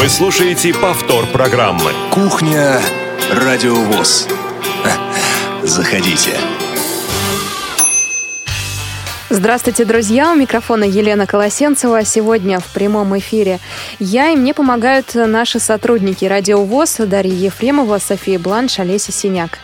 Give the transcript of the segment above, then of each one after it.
Вы слушаете повтор программы. Кухня Радиовоз. Заходите. Здравствуйте, друзья! У микрофона Елена Колосенцева. Сегодня в прямом эфире я и мне помогают наши сотрудники Радио ВОЗ Дарья Ефремова, София Бланш, Олеся Синяк.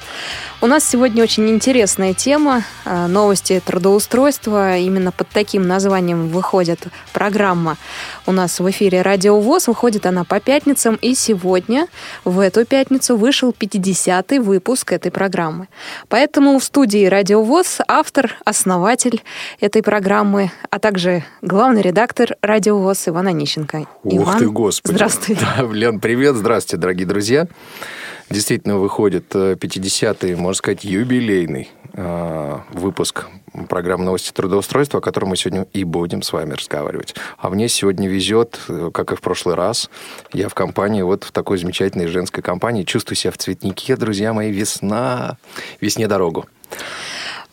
У нас сегодня очень интересная тема. А, новости трудоустройства. Именно под таким названием выходит программа у нас в эфире «Радио ВОЗ». Выходит она по пятницам. И сегодня, в эту пятницу, вышел 50-й выпуск этой программы. Поэтому в студии «Радио ВОЗ» автор, основатель этой программы, а также главный редактор «Радио ВОЗ» Иван Онищенко. Ух Иван, ты, Господи. Здравствуйте. Да, Лен, привет. Здравствуйте, дорогие друзья действительно выходит 50-й, э, можно сказать, юбилейный э, выпуск программы «Новости трудоустройства», о котором мы сегодня и будем с вами разговаривать. А мне сегодня везет, э, как и в прошлый раз, я в компании, вот в такой замечательной женской компании, чувствую себя в цветнике, друзья мои, весна, весне дорогу.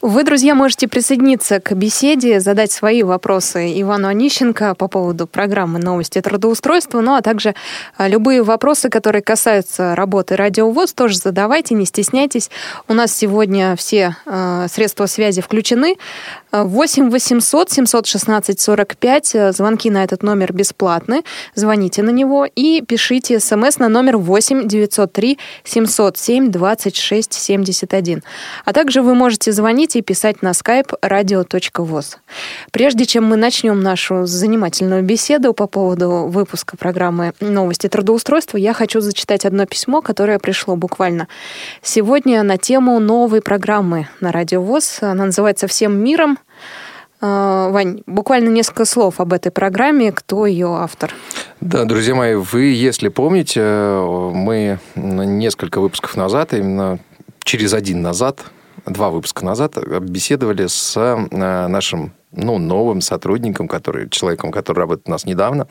Вы, друзья, можете присоединиться к беседе, задать свои вопросы Ивану Онищенко по поводу программы «Новости трудоустройства», ну а также а, любые вопросы, которые касаются работы радиовоз, тоже задавайте, не стесняйтесь. У нас сегодня все э, средства связи включены. 8 800 716 45. Звонки на этот номер бесплатны. Звоните на него и пишите смс на номер 8 903 707 26 71. А также вы можете звонить и писать на skype radio.voz. Прежде чем мы начнем нашу занимательную беседу по поводу выпуска программы «Новости трудоустройства», я хочу зачитать одно письмо, которое пришло буквально сегодня на тему новой программы на Радио ВОЗ. Она называется «Всем миром». А, Вань, буквально несколько слов об этой программе. Кто ее автор? Да, друзья мои, вы, если помните, мы несколько выпусков назад, именно через один назад, два выпуска назад, беседовали с э, нашим ну, новым сотрудником, который, человеком, который работает у нас недавно.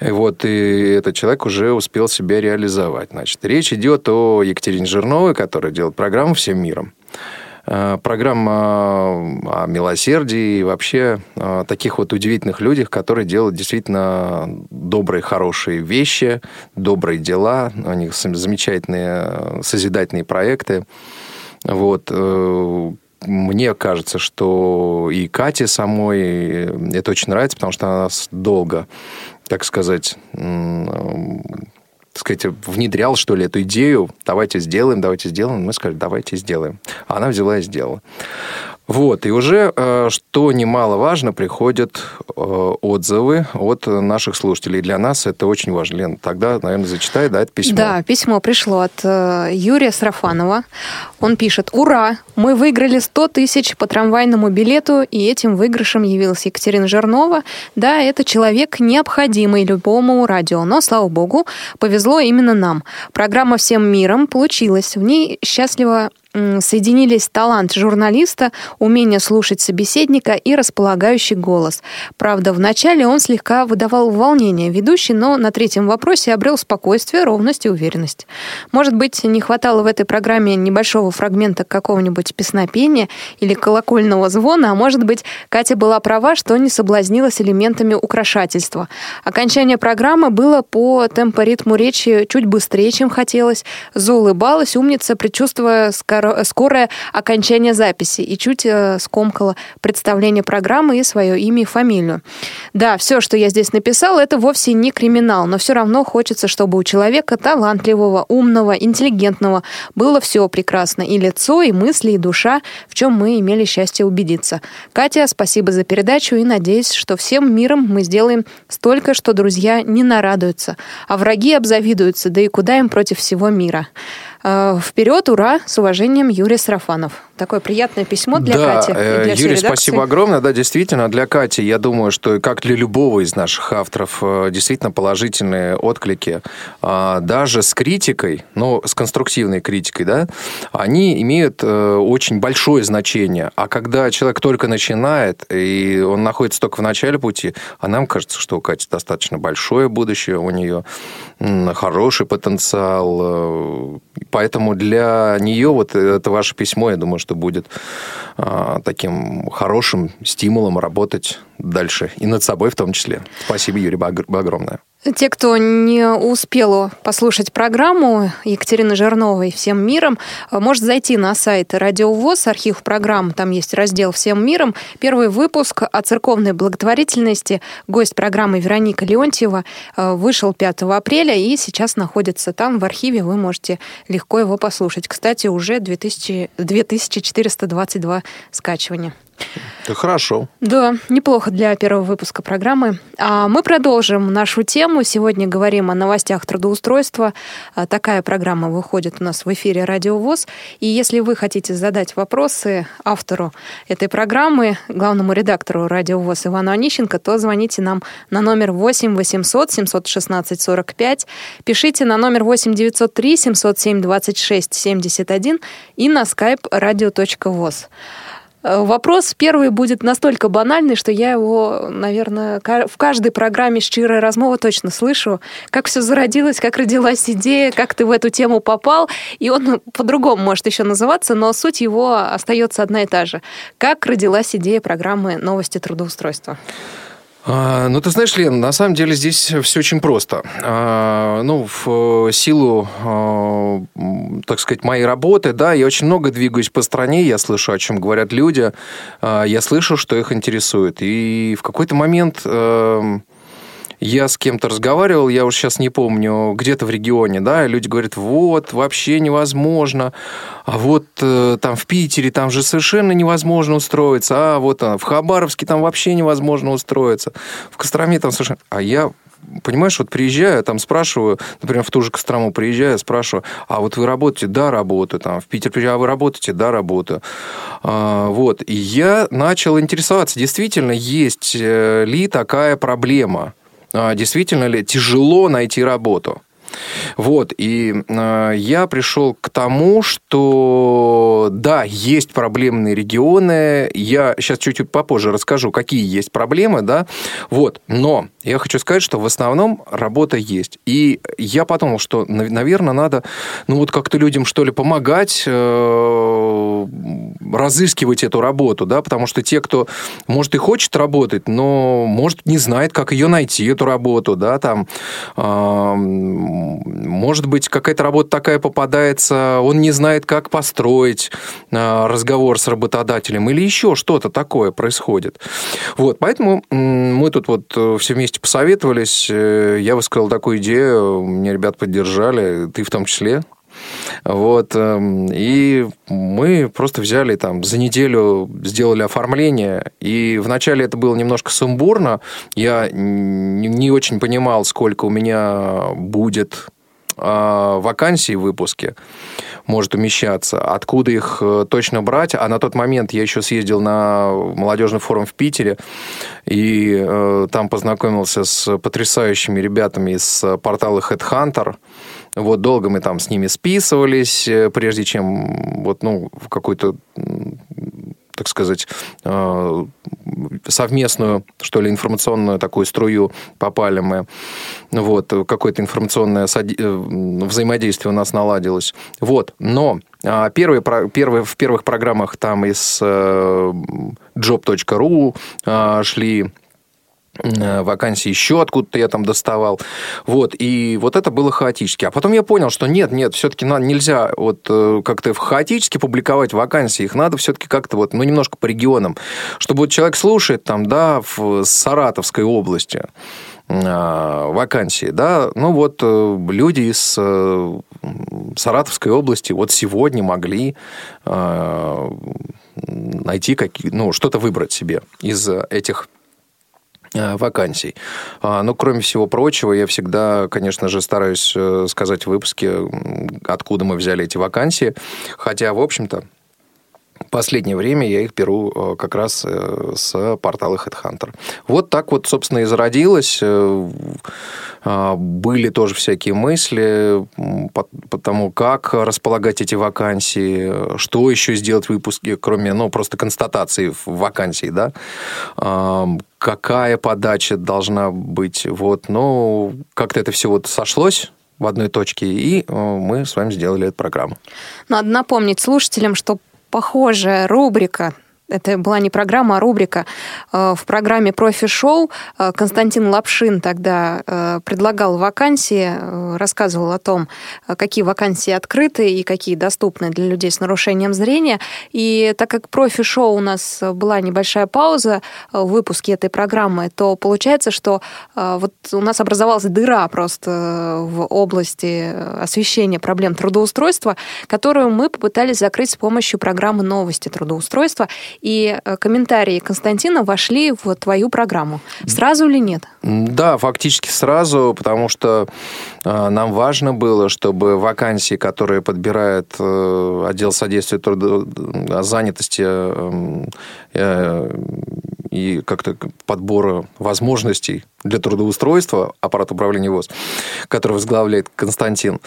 И вот, и этот человек уже успел себя реализовать. Значит, речь идет о Екатерине Жирновой, которая делает программу «Всем миром». Э, программа о милосердии и вообще о таких вот удивительных людях, которые делают действительно добрые, хорошие вещи, добрые дела. У них замечательные созидательные проекты. Вот. Э, мне кажется, что и Кате самой это очень нравится, потому что она нас долго, так сказать, так сказать, внедрял, что ли, эту идею, давайте сделаем, давайте сделаем. Мы сказали, давайте сделаем. А она взяла и сделала. Вот, и уже, э, что немаловажно, приходят э, отзывы от наших слушателей. Для нас это очень важно. Лен, тогда, наверное, зачитай, да, это письмо. Да, письмо пришло от э, Юрия Сарафанова. Он пишет, ура, мы выиграли 100 тысяч по трамвайному билету, и этим выигрышем явилась Екатерина Жернова. Да, это человек необходимый любому радио, но, слава богу, повезло именно нам. Программа «Всем миром» получилась. В ней счастливо соединились талант журналиста, умение слушать собеседника и располагающий голос. Правда, вначале он слегка выдавал волнение ведущий, но на третьем вопросе обрел спокойствие, ровность и уверенность. Может быть, не хватало в этой программе небольшого фрагмента какого-нибудь песнопения или колокольного звона, а может быть, Катя была права, что не соблазнилась элементами украшательства. Окончание программы было по темпоритму речи чуть быстрее, чем хотелось. Заулыбалась умница, предчувствуя скорость скорое окончание записи и чуть э, скомкала представление программы и свое имя и фамилию. Да, все, что я здесь написала, это вовсе не криминал, но все равно хочется, чтобы у человека талантливого, умного, интеллигентного было все прекрасно. И лицо, и мысли, и душа, в чем мы имели счастье убедиться. Катя, спасибо за передачу и надеюсь, что всем миром мы сделаем столько, что друзья не нарадуются, а враги обзавидуются, да и куда им против всего мира. Э, Вперед, ура! С уважением, Юрий Сарафанов. Такое приятное письмо для да, Кати. Э, для Юрий, спасибо огромное. Да, действительно, для Кати, я думаю, что как для любого из наших авторов, э, действительно положительные отклики, а, даже с критикой, ну, с конструктивной критикой, да, они имеют очень большое значение. А когда человек только начинает, и он находится только в начале пути, а нам кажется, что у Кати достаточно большое будущее, у нее хороший потенциал, Поэтому для нее вот это ваше письмо, я думаю, что будет а, таким хорошим стимулом работать дальше. И над собой в том числе. Спасибо, Юрий, огромное. Те, кто не успел послушать программу Екатерины Жирновой «Всем миром», может зайти на сайт Радио ВОЗ, архив программ, там есть раздел «Всем миром». Первый выпуск о церковной благотворительности. Гость программы Вероника Леонтьева э, вышел 5 апреля и сейчас находится там в архиве. Вы можете легко его послушать. Кстати, уже 2000, 2422 скачивания. Это хорошо. Да, неплохо для первого выпуска программы. А мы продолжим нашу тему. Сегодня говорим о новостях трудоустройства. А, такая программа выходит у нас в эфире Радио ВОЗ. И если вы хотите задать вопросы автору этой программы, главному редактору Радио ВОЗ Ивану Онищенко, то звоните нам на номер 8 800 716 45, пишите на номер 8 903 707 26 71 и на skype radio.voz. Э, вопрос первый будет настолько банальный, что я его, наверное, в каждой программе «Щирая размова» точно слышу. Как все зародилось, как родилась идея, как ты в эту тему попал. И он по-другому может еще называться, но суть его остается одна и та же. Как родилась идея программы «Новости трудоустройства»? А, ну, ты знаешь, Лен, на самом деле здесь все очень просто. А, ну, в силу, а, так сказать, моей работы, да, я очень много двигаюсь по стране, я слышу, о чем говорят люди, я слышу, что их интересует. И в какой-то момент я с кем-то разговаривал, я уж сейчас не помню, где-то в регионе, да, и люди говорят, вот, вообще невозможно, а вот э, там в Питере там же совершенно невозможно устроиться, а вот а, в Хабаровске там вообще невозможно устроиться, в Костроме там совершенно... А я понимаешь, вот приезжаю, там спрашиваю, например, в ту же Кострому приезжаю, спрашиваю, а вот вы работаете? Да, работаю. Там, в Питер приезжаю, а вы работаете? Да, работаю. А, вот. И я начал интересоваться, действительно, есть э, ли такая проблема? А, действительно ли тяжело найти работу. Вот, и э, я пришел к тому, что да, есть проблемные регионы. Я сейчас чуть-чуть попозже расскажу, какие есть проблемы, да. Вот, но я хочу сказать, что в основном работа есть. И я подумал, что, наверное, надо, ну вот как-то людям что ли помогать э, разыскивать эту работу, да, потому что те, кто, может, и хочет работать, но, может, не знает, как ее найти, эту работу, да, там э, может быть, какая-то работа такая попадается, он не знает, как построить а, разговор с работодателем или еще что-то такое происходит. Вот, поэтому мы тут вот э, все вместе посоветовались, э, я высказал такую идею, меня ребят поддержали, ты в том числе. Вот. Эм, и мы просто взяли там за неделю сделали оформление. И вначале это было немножко сумбурно. Я не очень понимал, сколько у меня будет а, вакансий в выпуске может умещаться, откуда их э, точно брать. А на тот момент я еще съездил на молодежный форум в Питере и э, там познакомился с потрясающими ребятами из портала Headhunter. Вот долго мы там с ними списывались, э, прежде чем вот, ну, в какой-то так сказать, э, совместную, что ли, информационную такую струю попали мы. Вот, какое-то информационное э, взаимодействие у нас наладилось. Вот, но а, Первые, первые, в первых программах там из job.ru шли Э, вакансии еще откуда-то я там доставал. Вот, и вот это было хаотически. А потом я понял, что нет, нет, все-таки нельзя вот э, как-то хаотически публиковать вакансии, их надо все-таки как-то вот, ну, немножко по регионам, чтобы вот человек слушает там, да, в Саратовской области, э, вакансии, да, ну вот люди из Саратовской области вот сегодня могли найти какие, ну, что-то выбрать себе из этих Э, вакансий. А, но, кроме всего прочего, я всегда, конечно же, стараюсь э, сказать в выпуске, откуда мы взяли эти вакансии. Хотя, в общем-то, последнее время я их беру э, как раз с портала HeadHunter. Вот так вот, собственно, и зародилось. Были тоже всякие мысли по, по тому, как располагать эти вакансии, что еще сделать в выпуске, кроме, ну, просто констатации в вакансии, да, какая подача должна быть. Вот, но как-то это все вот сошлось в одной точке, и э, мы с вами сделали эту программу. Надо напомнить слушателям, что похожая рубрика это была не программа, а рубрика. В программе «Профи-шоу» Константин Лапшин тогда предлагал вакансии, рассказывал о том, какие вакансии открыты и какие доступны для людей с нарушением зрения. И так как профи-шоу у нас была небольшая пауза в выпуске этой программы, то получается, что вот у нас образовалась дыра просто в области освещения проблем трудоустройства, которую мы попытались закрыть с помощью программы новости трудоустройства. И э, комментарии Константина вошли в твою программу. Сразу или нет? Да, фактически сразу, потому что э, нам важно было, чтобы вакансии, которые подбирает э, отдел содействия труду, занятости и как-то подбора возможностей для трудоустройства аппарат управления ВОЗ, который возглавляет Константин,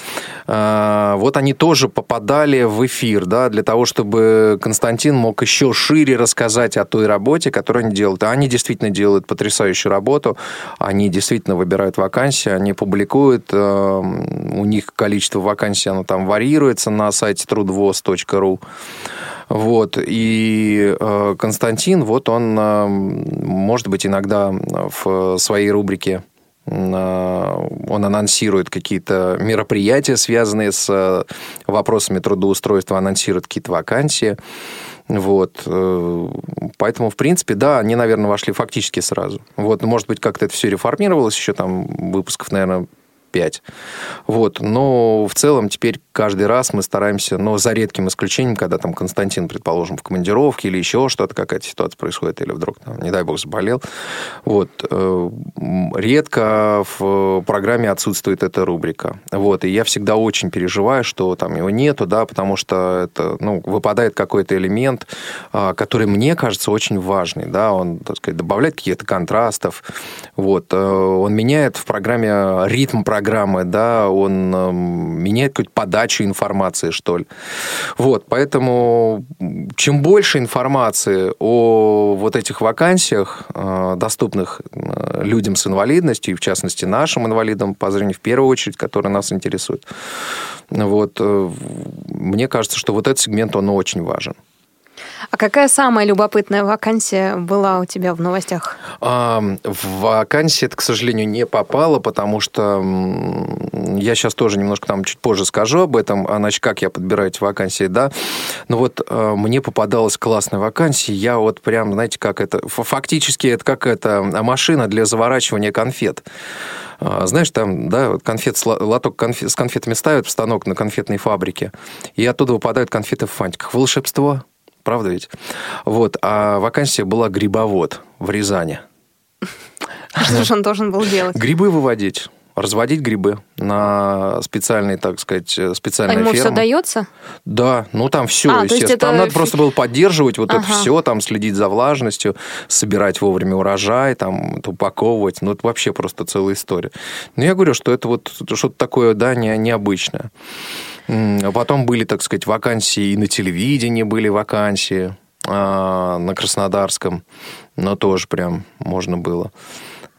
вот они тоже попадали в эфир, да, для того, чтобы Константин мог еще шире рассказать о той работе, которую они делают. А они действительно делают потрясающую работу, они действительно выбирают вакансии, они публикуют, а, у них количество вакансий, оно там варьируется на сайте трудвоз.ру. Вот. И э, Константин, вот он, э, может быть, иногда в своей рубрике э, он анонсирует какие-то мероприятия, связанные с вопросами трудоустройства, анонсирует какие-то вакансии. Вот. Поэтому, в принципе, да, они, наверное, вошли фактически сразу. Вот. Может быть, как-то это все реформировалось еще там выпусков, наверное, 5. Вот. Но в целом теперь каждый раз мы стараемся, но за редким исключением, когда там Константин, предположим, в командировке или еще что-то, какая-то ситуация происходит, или вдруг, там, не дай бог, заболел. Вот. Э, редко в программе отсутствует эта рубрика. Вот. И я всегда очень переживаю, что там его нету, да, потому что это, ну, выпадает какой-то элемент, а, который мне кажется очень важный, да, он, так сказать, добавляет каких-то контрастов, вот. Э, он меняет в программе ритм программы, программы, да, он э, меняет какую-то подачу информации, что ли. Вот, поэтому чем больше информации о вот этих вакансиях, э, доступных э, людям с инвалидностью, и в частности нашим инвалидам по зрению в первую очередь, которые нас интересуют, вот, мне кажется, что вот этот сегмент, он очень важен. А какая самая любопытная вакансия была у тебя в новостях? А, в вакансии это, к сожалению, не попало, потому что я сейчас тоже немножко там чуть позже скажу об этом, а значит, как я подбираю эти вакансии, да. Но вот а, мне попадалась классная вакансия, я вот прям, знаете, как это, фактически это как это машина для заворачивания конфет. А, знаешь, там, да, конфет, лоток конфет, с конфетами ставят в станок на конфетной фабрике, и оттуда выпадают конфеты в фантиках. Волшебство правда ведь? Вот, а вакансия была грибовод в Рязани. Что же он должен был делать? Грибы выводить разводить грибы на специальной, так сказать, специальной а ему ферме. все дается? Да, ну там все, а, естественно. Это... Там надо просто было поддерживать вот ага. это все, там следить за влажностью, собирать вовремя урожай, там упаковывать. Ну, это вообще просто целая история. Но я говорю, что это вот что-то такое, да, не, необычное. А потом были, так сказать, вакансии и на телевидении были вакансии а, на Краснодарском, но тоже прям можно было.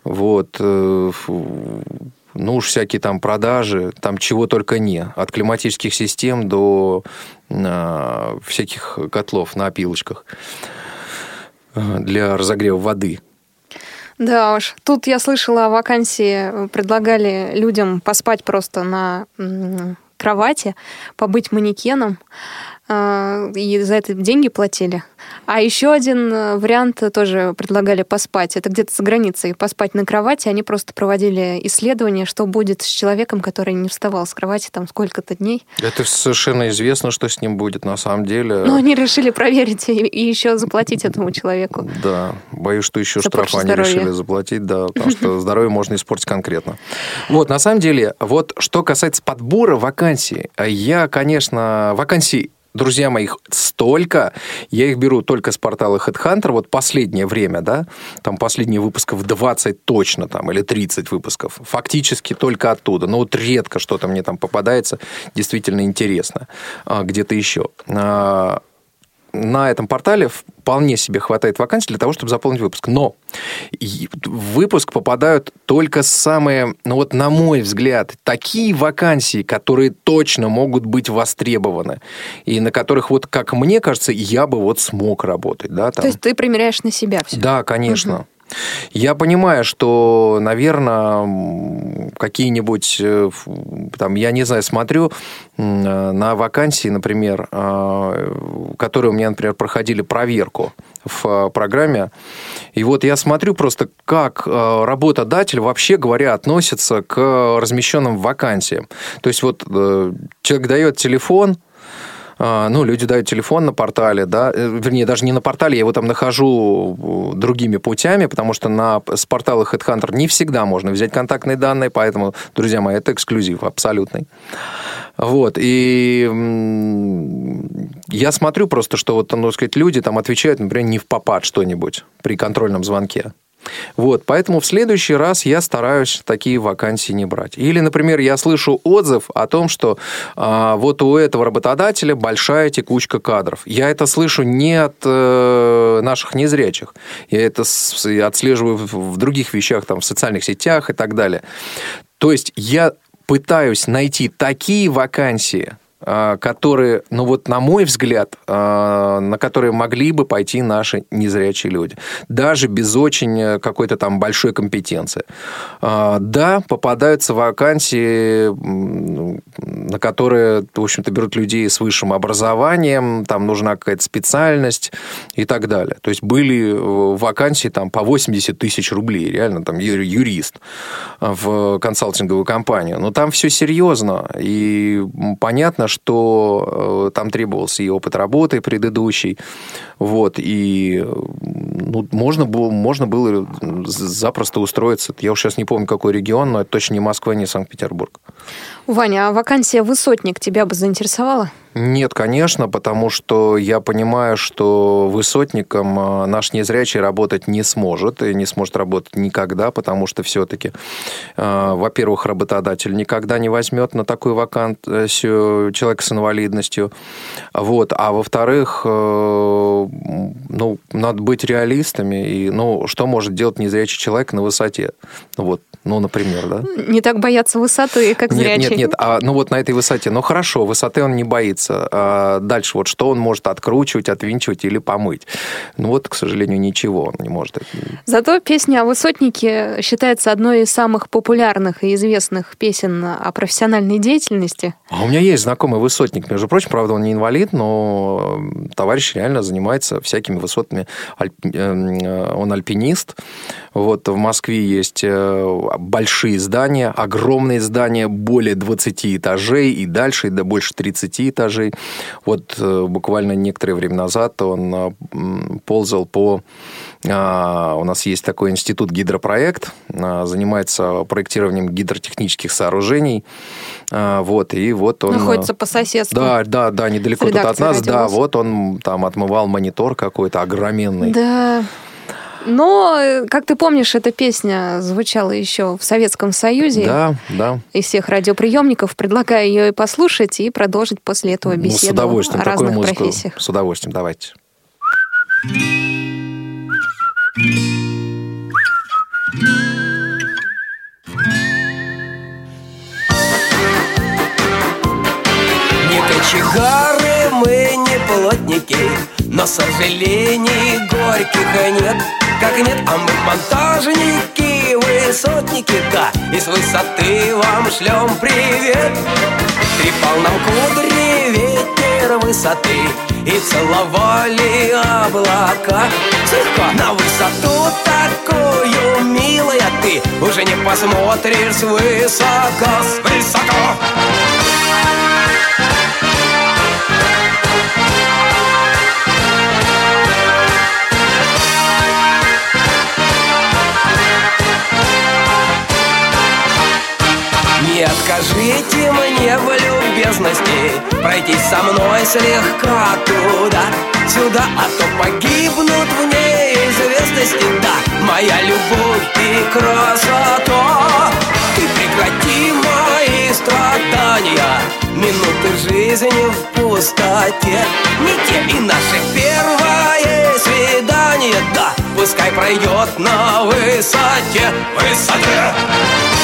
Вот. Э, ну уж всякие там продажи, там чего только не. От климатических систем до а, всяких котлов на опилочках э, для разогрева воды. Да уж. Тут я слышала о вакансии, предлагали людям поспать просто на кровати, побыть манекеном. А, и за это деньги платили. А еще один э, вариант тоже предлагали поспать. Это где-то за границей. Поспать на кровати. Они просто проводили исследование, что будет с человеком, который не вставал с кровати там сколько-то дней. Это совершенно известно, что с ним будет на самом деле. Но они решили проверить и еще заплатить этому человеку. Да, боюсь, что еще штраф они решили заплатить, да, потому что здоровье можно испортить конкретно. Вот, на самом деле, вот что касается подбора вакансий, я, конечно, вакансий друзья мои, столько. Я их беру только с портала HeadHunter. Вот последнее время, да, там последние выпусков 20 точно, там, или 30 выпусков. Фактически только оттуда. Но вот редко что-то мне там попадается действительно интересно. А, где-то еще. А, на этом портале вполне себе хватает вакансий для того, чтобы заполнить выпуск. Но в выпуск попадают только самые, ну вот на мой взгляд, такие вакансии, которые точно могут быть востребованы. И на которых, вот как мне кажется, я бы вот смог работать. Да, там. То есть ты примеряешь на себя все? Да, конечно. Угу. Я понимаю, что, наверное, какие-нибудь, э, там, я не знаю, смотрю на вакансии, например, а, которые у меня, например, проходили проверку в э, программе, и вот я смотрю просто, как э, работодатель, вообще говоря, относится к размещенным вакансиям. То есть вот человек дает телефон, ну, люди дают телефон на портале, да, э, вернее, даже не на портале, я его там нахожу э, другими путями, потому что на, с портала HeadHunter не всегда можно взять контактные данные, поэтому, друзья мои, это эксклюзив абсолютный. Вот, и я смотрю просто, что вот, ну, сказать, люди там отвечают, например, не в попад что-нибудь при контрольном звонке. Вот, поэтому в следующий раз я стараюсь такие вакансии не брать. Или, например, я слышу отзыв о том, что а, вот у этого работодателя большая текучка кадров. Я это слышу не от э, наших незрячих. Я это с, отслеживаю в, в других вещах, там, в социальных сетях и так далее. То есть я пытаюсь найти такие вакансии, которые, ну вот на мой взгляд, а, на которые могли бы пойти наши незрячие люди. Даже без очень э, какой-то там большой компетенции. Да, попадаются вакансии, на которые, в общем-то, берут людей с высшим образованием, там нужна какая-то специальность и так далее. То есть были э, вакансии там по 80 тысяч рублей, реально там юрист в консалтинговую компанию. Но там все серьезно, и понятно, что что э, там требовался и опыт работы предыдущий, вот, и ну, можно, было, можно было запросто устроиться. Я уж сейчас не помню, какой регион, но это точно не Москва, не Санкт-Петербург. Ваня, а вакансия высотник тебя бы заинтересовала? Нет, конечно, потому что я понимаю, что высотником э, наш незрячий работать не сможет, и не сможет работать никогда, потому что все-таки, э, во-первых, работодатель никогда не возьмет на такую вакансию человека с инвалидностью, вот, а во-вторых, э, ну, надо быть реалистами, и, ну, что может делать незрячий человек на высоте? Вот, ну, например, да? Не так бояться высоты, как зрячий. Нет, нет, нет, а, ну вот на этой высоте, ну хорошо, высоты он не боится, двигаться. А дальше вот что он может откручивать, отвинчивать или помыть? Ну вот, к сожалению, ничего он не может. Зато песня о высотнике считается одной из самых популярных и известных песен о профессиональной деятельности. А у меня есть знакомый высотник, между прочим, правда, он не инвалид, но товарищ реально занимается всякими высотами. Э, он альпинист. Вот в Москве есть э, большие здания, огромные здания, более 20 этажей и дальше, и до больше 30 этажей этажей. Вот э, буквально некоторое время назад он э, ползал по... А, у нас есть такой институт гидропроект, а, занимается проектированием гидротехнических сооружений. А, вот, и вот он... Находится по соседству. Да, да, да, недалеко тут от нас. Да, вот он там отмывал монитор какой-то огроменный. Да, но, э, как ты помнишь, эта песня звучала еще в Советском Союзе. Да, да. Из всех радиоприемников. Предлагаю ее и послушать, и продолжить после этого беседу ну, с удовольствием. о разных Такую музыку профессиях. С удовольствием, давайте. Не кочегары мы, не плотники, но сожалений горьких нет как нет, а мы монтажники, высотники, да. И с высоты вам шлем привет. Трепал нам кудри ветер высоты И целовали облака. Слегка на высоту такую, милая ты Уже не посмотришь свысока, свысока Не откажите мне в любезности Пройти со мной слегка туда Сюда, а то погибнут в неизвестности Да, моя любовь и красота. Ты прекрати мои страдания. Минуты жизни в пустоте. Не те и наши песни пускай пройдет на высоте, высоте.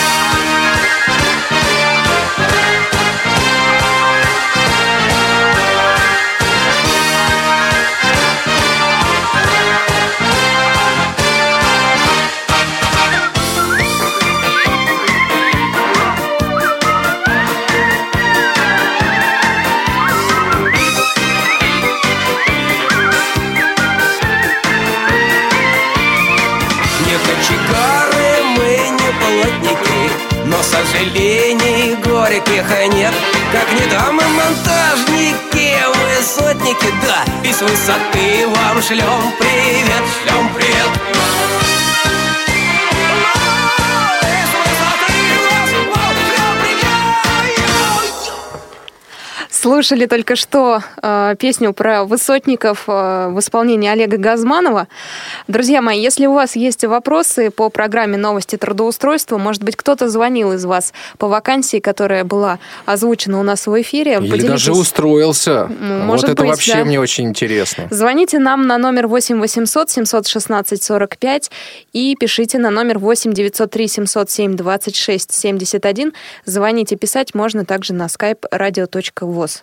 Слушали только что э, песню про высотников э, в исполнении Олега Газманова. Друзья мои, если у вас есть вопросы по программе «Новости трудоустройства», может быть, кто-то звонил из вас по вакансии, которая была озвучена у нас в эфире, Или поделитесь. даже устроился. Ну, вот может это быть, вообще да. мне очень интересно. Звоните нам на номер 8 800 716 45 и пишите на номер 8 903 707 26 71. Звоните, писать можно также на skype radio.voz.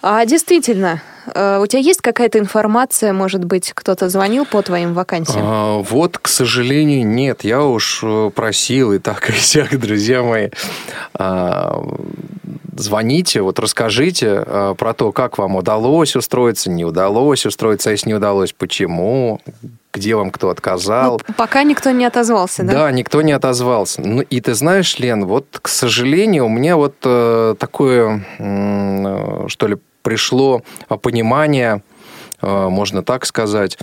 А действительно, э, у тебя есть какая-то информация, может быть, кто-то звонил по твоим вакансиям? А, вот, к сожалению, нет. Я уж э, просил и так, и сяк, друзья мои. А, Звоните, вот расскажите а, про то, как вам удалось устроиться, не удалось устроиться, а если не удалось, почему, где вам кто отказал. Ну, пока никто не отозвался, да? Да, никто не отозвался. Ну, и ты знаешь, Лен, вот, к сожалению, у меня вот э, такое, э, что ли, пришло э, понимание, э, можно так сказать.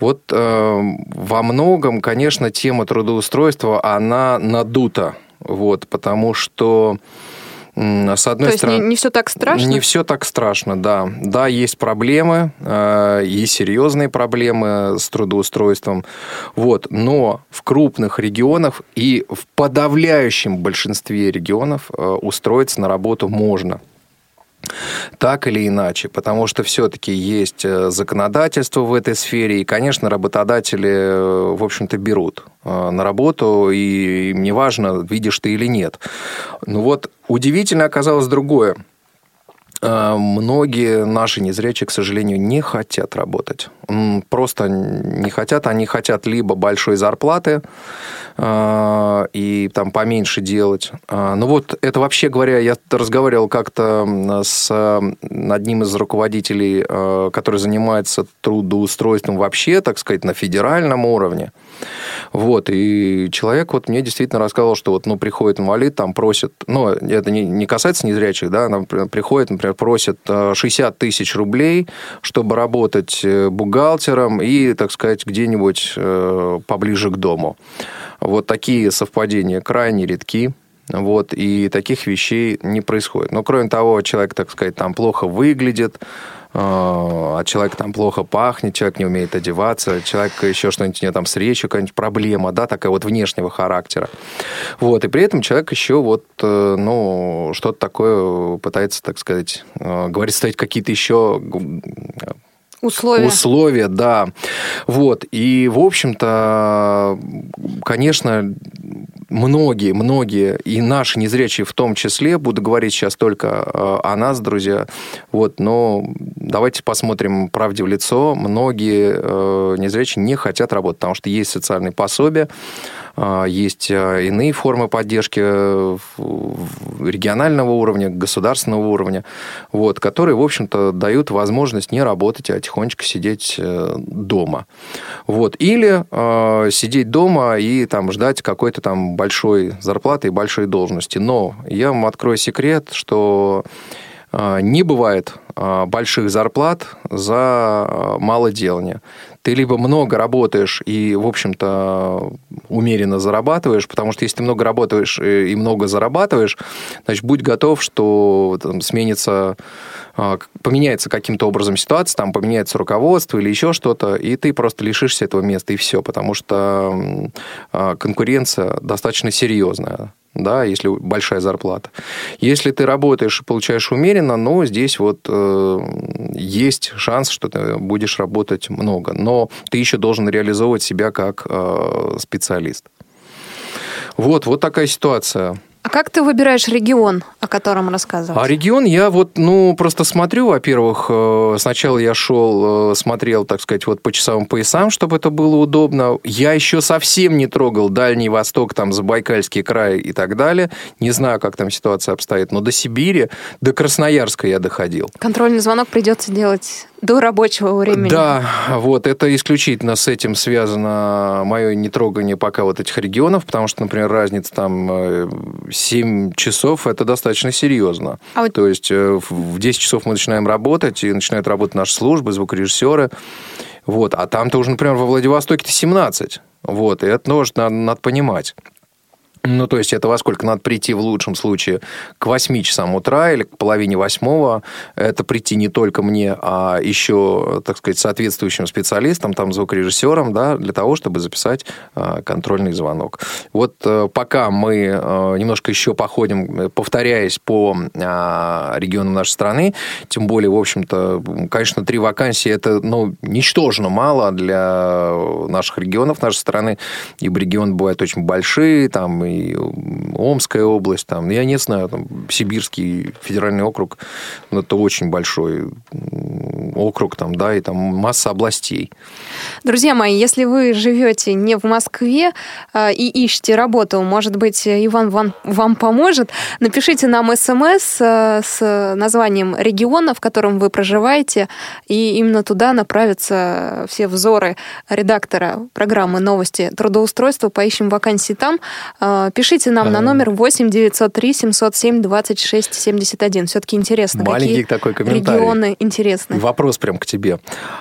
Вот э, во многом, конечно, тема трудоустройства, она надута. Вот, потому что, с одной То есть стороны... не, все так страшно? Не все так страшно, да. Да, есть проблемы, э, и серьезные проблемы с трудоустройством. Вот. Но в крупных регионах и в подавляющем большинстве регионов э, устроиться на работу можно. Так или иначе, потому что все-таки есть э, законодательство в этой сфере, и, конечно, работодатели, э, в общем-то, берут э, на работу, и им не важно, видишь ты или нет. Ну вот, удивительно оказалось другое. Э, Многие наши незрячие, к сожалению, не хотят работать. Просто не хотят. Они хотят либо большой зарплаты э, и там поменьше делать. Э, Ну вот это вообще говоря, я разговаривал как-то с одним из руководителей, который занимается трудоустройством вообще, так сказать, на федеральном уровне. Вот, и человек вот мне действительно рассказал, что вот, ну, приходит инвалид, там просит, ну, это не, не касается незрячих, да, она при- приходит, например, просит э, 60 тысяч рублей, чтобы работать э, бухгалтером и, так сказать, где-нибудь э, поближе к дому. Вот такие совпадения крайне редки. Вот, и таких вещей не происходит. Но, кроме того, человек, так сказать, там плохо выглядит, э, а человек там плохо пахнет, человек не умеет одеваться, человек еще что-нибудь, у него там с речью какая-нибудь проблема, да, такая вот внешнего характера. Вот, и при этом человек еще вот, э, ну, что-то такое пытается, так сказать, э, говорит, ставить какие-то еще Условия. Условия, да. Вот. И, в общем-то, конечно, многие, многие, и наши незрячие в том числе, буду говорить сейчас только э, о нас, друзья, вот, но давайте посмотрим правде в лицо. Многие э, незрячие не хотят работать, потому что есть социальные пособия, есть э, иные формы поддержки э, регионального уровня, государственного уровня, вот, которые, в общем-то, дают возможность не работать, а тихонечко сидеть э, дома. Вот. Или э, сидеть дома и там ждать какой-то там большой зарплаты и большой должности. Но я вам открою секрет, что не бывает больших зарплат за малоделание. Ты либо много работаешь и, в общем-то, умеренно зарабатываешь, потому что если ты много работаешь э, и много зарабатываешь, значит, будь готов, что там, сменится, э, поменяется каким-то образом ситуация, там поменяется руководство или еще что-то, и ты просто лишишься этого места, и все, потому что э, конкуренция достаточно серьезная. Да, если большая зарплата. Если ты работаешь и получаешь умеренно, но здесь вот э, есть шанс, что ты будешь работать много. Но ты еще должен реализовывать себя как э, специалист. Вот, вот такая ситуация. А как ты выбираешь регион, о котором рассказывал? А регион я вот, ну, просто смотрю, во-первых, э, сначала я шел, э, смотрел, так сказать, вот по часовым поясам, чтобы это было удобно. Я еще совсем не трогал Дальний Восток, там, Забайкальский край и так далее. Не знаю, как там ситуация обстоит, но до Сибири, до Красноярска я доходил. Контрольный звонок придется делать до рабочего времени. Да, вот это исключительно с этим связано мое нетрогание пока вот этих регионов, потому что, например, разница там 7 э, часов это достаточно серьезно. А вот... То есть э, в 10 часов мы начинаем работать, и начинают работать наши службы, звукорежиссеры. Вот. А там-то уже, например, во Владивостоке-то 17. Вот. И это тоже надо, надо понимать. Ну, то есть это во сколько надо прийти в лучшем случае к 8 часам утра или к половине восьмого. Это прийти не только мне, а еще, так сказать, соответствующим специалистам, там, звукорежиссерам, да, для того, чтобы записать а, контрольный звонок. Вот э, пока мы э, немножко еще походим, повторяясь по а, регионам нашей страны, тем более, в общем-то, конечно, три вакансии это, ну, ничтожно мало для наших регионов нашей страны, ибо регионы бывают очень большие, там, и Омская область, там, я не знаю, там, Сибирский федеральный округ, ну, это очень большой округ, там, да, и там масса областей. Друзья мои, если вы живете не в Москве э, и ищете работу, может быть, Иван вам, вам поможет, напишите нам смс э, с названием региона, в котором вы проживаете, и именно туда направятся все взоры редактора программы «Новости трудоустройства». Поищем вакансии там. Э, пишите нам а... на номер 8 903 707 26 71. Все-таки интересно, Маленький какие такой комментарий. регионы интересны. Вопрос прям к тебе.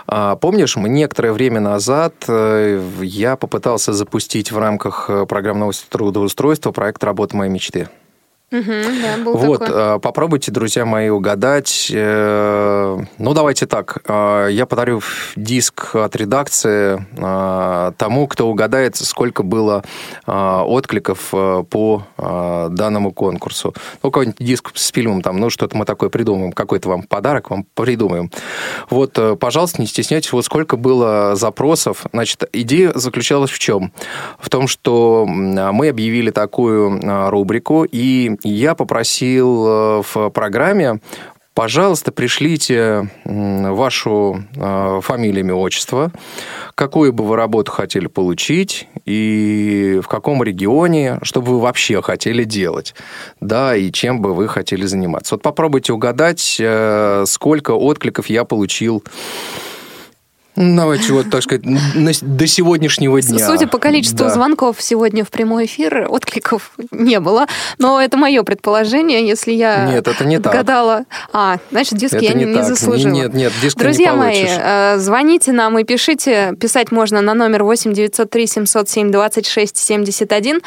А, помнишь, мы некоторое время назад э, я попытался запустить в рамках э, программного трудоустройства проект «Работа моей мечты». Угу, да, был вот, такой. Э, попробуйте, друзья мои, угадать. Э, ну, давайте так. Э, я подарю диск от редакции тому, кто угадает, сколько было откликов по данному конкурсу. Ну, какой-нибудь диск с фильмом, там, ну, что-то мы такое придумаем, какой-то вам подарок вам придумаем. Вот, пожалуйста, не стесняйтесь, вот сколько было запросов. Значит, идея заключалась в чем? В том, что мы объявили такую рубрику, и я попросил э, в программе пожалуйста, пришлите вашу э, фамилию, имя, отчество, какую бы вы работу хотели получить и в каком регионе, что бы вы вообще хотели делать, да, и чем бы вы хотели заниматься. Вот попробуйте угадать, э, сколько откликов я получил Давайте вот, так сказать, до сегодняшнего дня. Судя по количеству да. звонков сегодня в прямой эфир, откликов не было. Но это мое предположение, если я нет, это не гадала. Так. А, значит, диск это я не, не заслужила. Нет, нет, диск Друзья не мои, э, звоните нам и пишите. Писать можно на номер 8 903 707 26 71.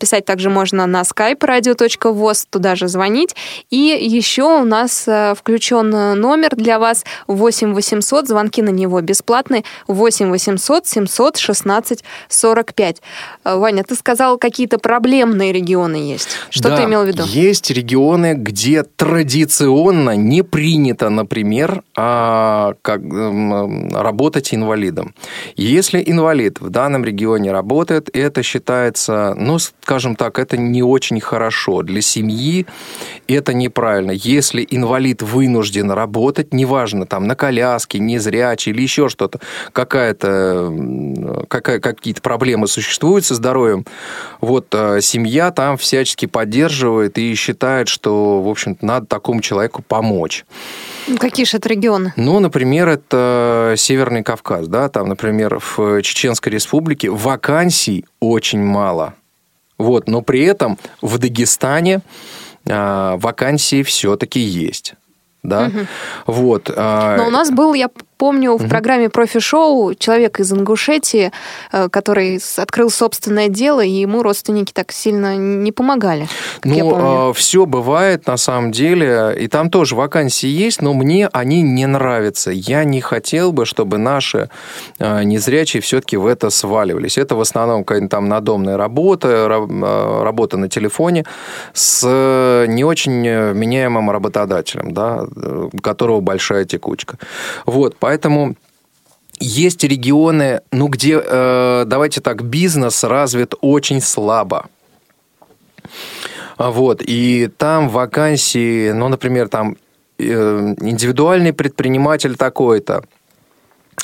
Писать также можно на skype radio.voz, туда же звонить. И еще у нас э, включен номер для вас 8 800, звонки на него без бесплатный 8 800 716 45. Ваня, ты сказал, какие-то проблемные регионы есть. Что да, ты имел в виду? Есть регионы, где традиционно не принято, например, а, как, работать инвалидом. Если инвалид в данном регионе работает, это считается, ну, скажем так, это не очень хорошо. Для семьи это неправильно. Если инвалид вынужден работать, неважно, там, на коляске, незрячий или еще еще что-то, какая-то, какая, какие-то проблемы существуют со здоровьем, вот э, семья там всячески поддерживает и считает, что, в общем-то, надо такому человеку помочь. Какие же это регионы? Ну, например, это Северный Кавказ, да, там, например, в Чеченской Республике вакансий очень мало. Вот, но при этом в Дагестане а, вакансии все-таки есть да, угу. вот. А, Но у нас был, я помню в программе профи-шоу человек из Ингушетии, э, который открыл собственное дело, и ему родственники так сильно не помогали. Ну, все бывает на самом деле, и там тоже вакансии есть, но мне они не нравятся. Я не хотел бы, чтобы наши э, незрячие все-таки в это сваливались. Это в основном там надомная работа, ра- э, работа на телефоне с э, не очень э, меняемым работодателем, да, у которого большая текучка. Вот, поэтому есть регионы, ну, где, э, давайте так, бизнес развит очень слабо. А Вот, и там вакансии, ну, например, там э, индивидуальный предприниматель такой-то,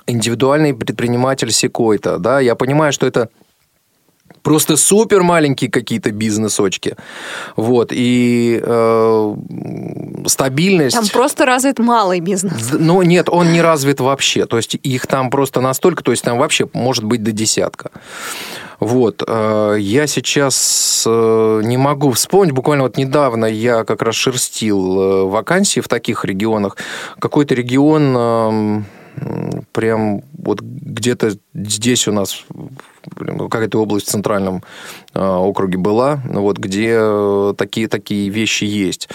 индивидуальный предприниматель секой-то, да, я понимаю, что это просто супер маленькие какие-то бизнесочки, вот, и э, стабильность... Там просто развит малый бизнес. Ну, нет, он не развит вообще. То есть их там просто настолько, то есть там вообще может быть до десятка. Вот. э, Я сейчас э, не могу вспомнить. Буквально вот недавно я как раз шерстил э, вакансии в таких регионах. Какой-то регион эм, прям вот где-то здесь у нас какая-то область в центральном э, округе была, вот, где э, такие, такие вещи есть.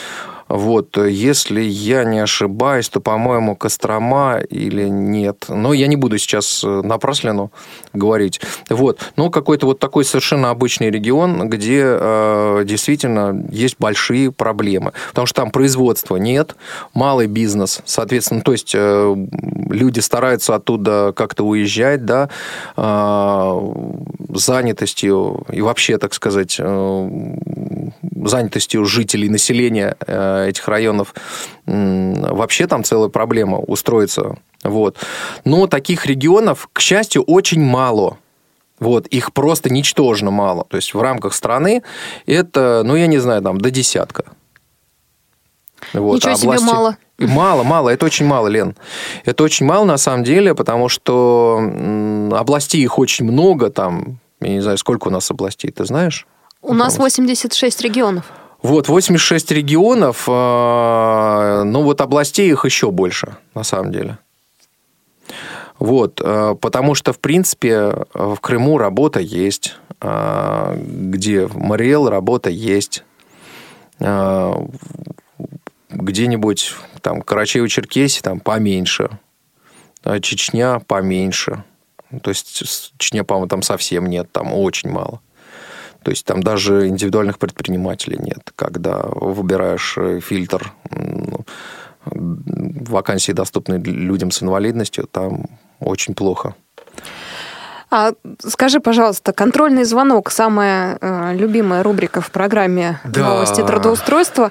Вот, э, если я не ошибаюсь, то, по-моему, Кострома или нет. Но я не буду сейчас э, напраслину говорить. Вот, но какой-то вот такой совершенно обычный регион, где э, действительно есть большие проблемы. Потому что там производства нет, малый бизнес, соответственно, то есть э, люди стараются оттуда как-то уезжать, да, э, занятостью и вообще, так сказать, э, занятостью жителей, населения э, этих районов, вообще там целая проблема устроиться. Вот. Но таких регионов, к счастью, очень мало. Вот, их просто ничтожно мало. То есть в рамках страны это, ну, я не знаю, там, до десятка. Вот, Ничего а себе мало. И Мало, мало, это очень мало, Лен. Это очень мало на самом деле, потому что областей их очень много, там, я не знаю, сколько у нас областей, ты знаешь? У нас 86 регионов. Вот, 86 регионов, э, ну вот областей их еще больше, на самом деле. Вот, э, потому что, в принципе, в Крыму работа есть, э, где в Мариэл работа есть, где-нибудь там Карачаево-Черкесии там поменьше, а Чечня поменьше. То есть Чечня, по-моему, там совсем нет, там очень мало. То есть там даже индивидуальных предпринимателей нет, когда выбираешь э, фильтр вакансии, доступные людям с инвалидностью, там очень плохо. А скажи, пожалуйста, контрольный звонок самая э, любимая рубрика в программе Да. новости трудоустройства.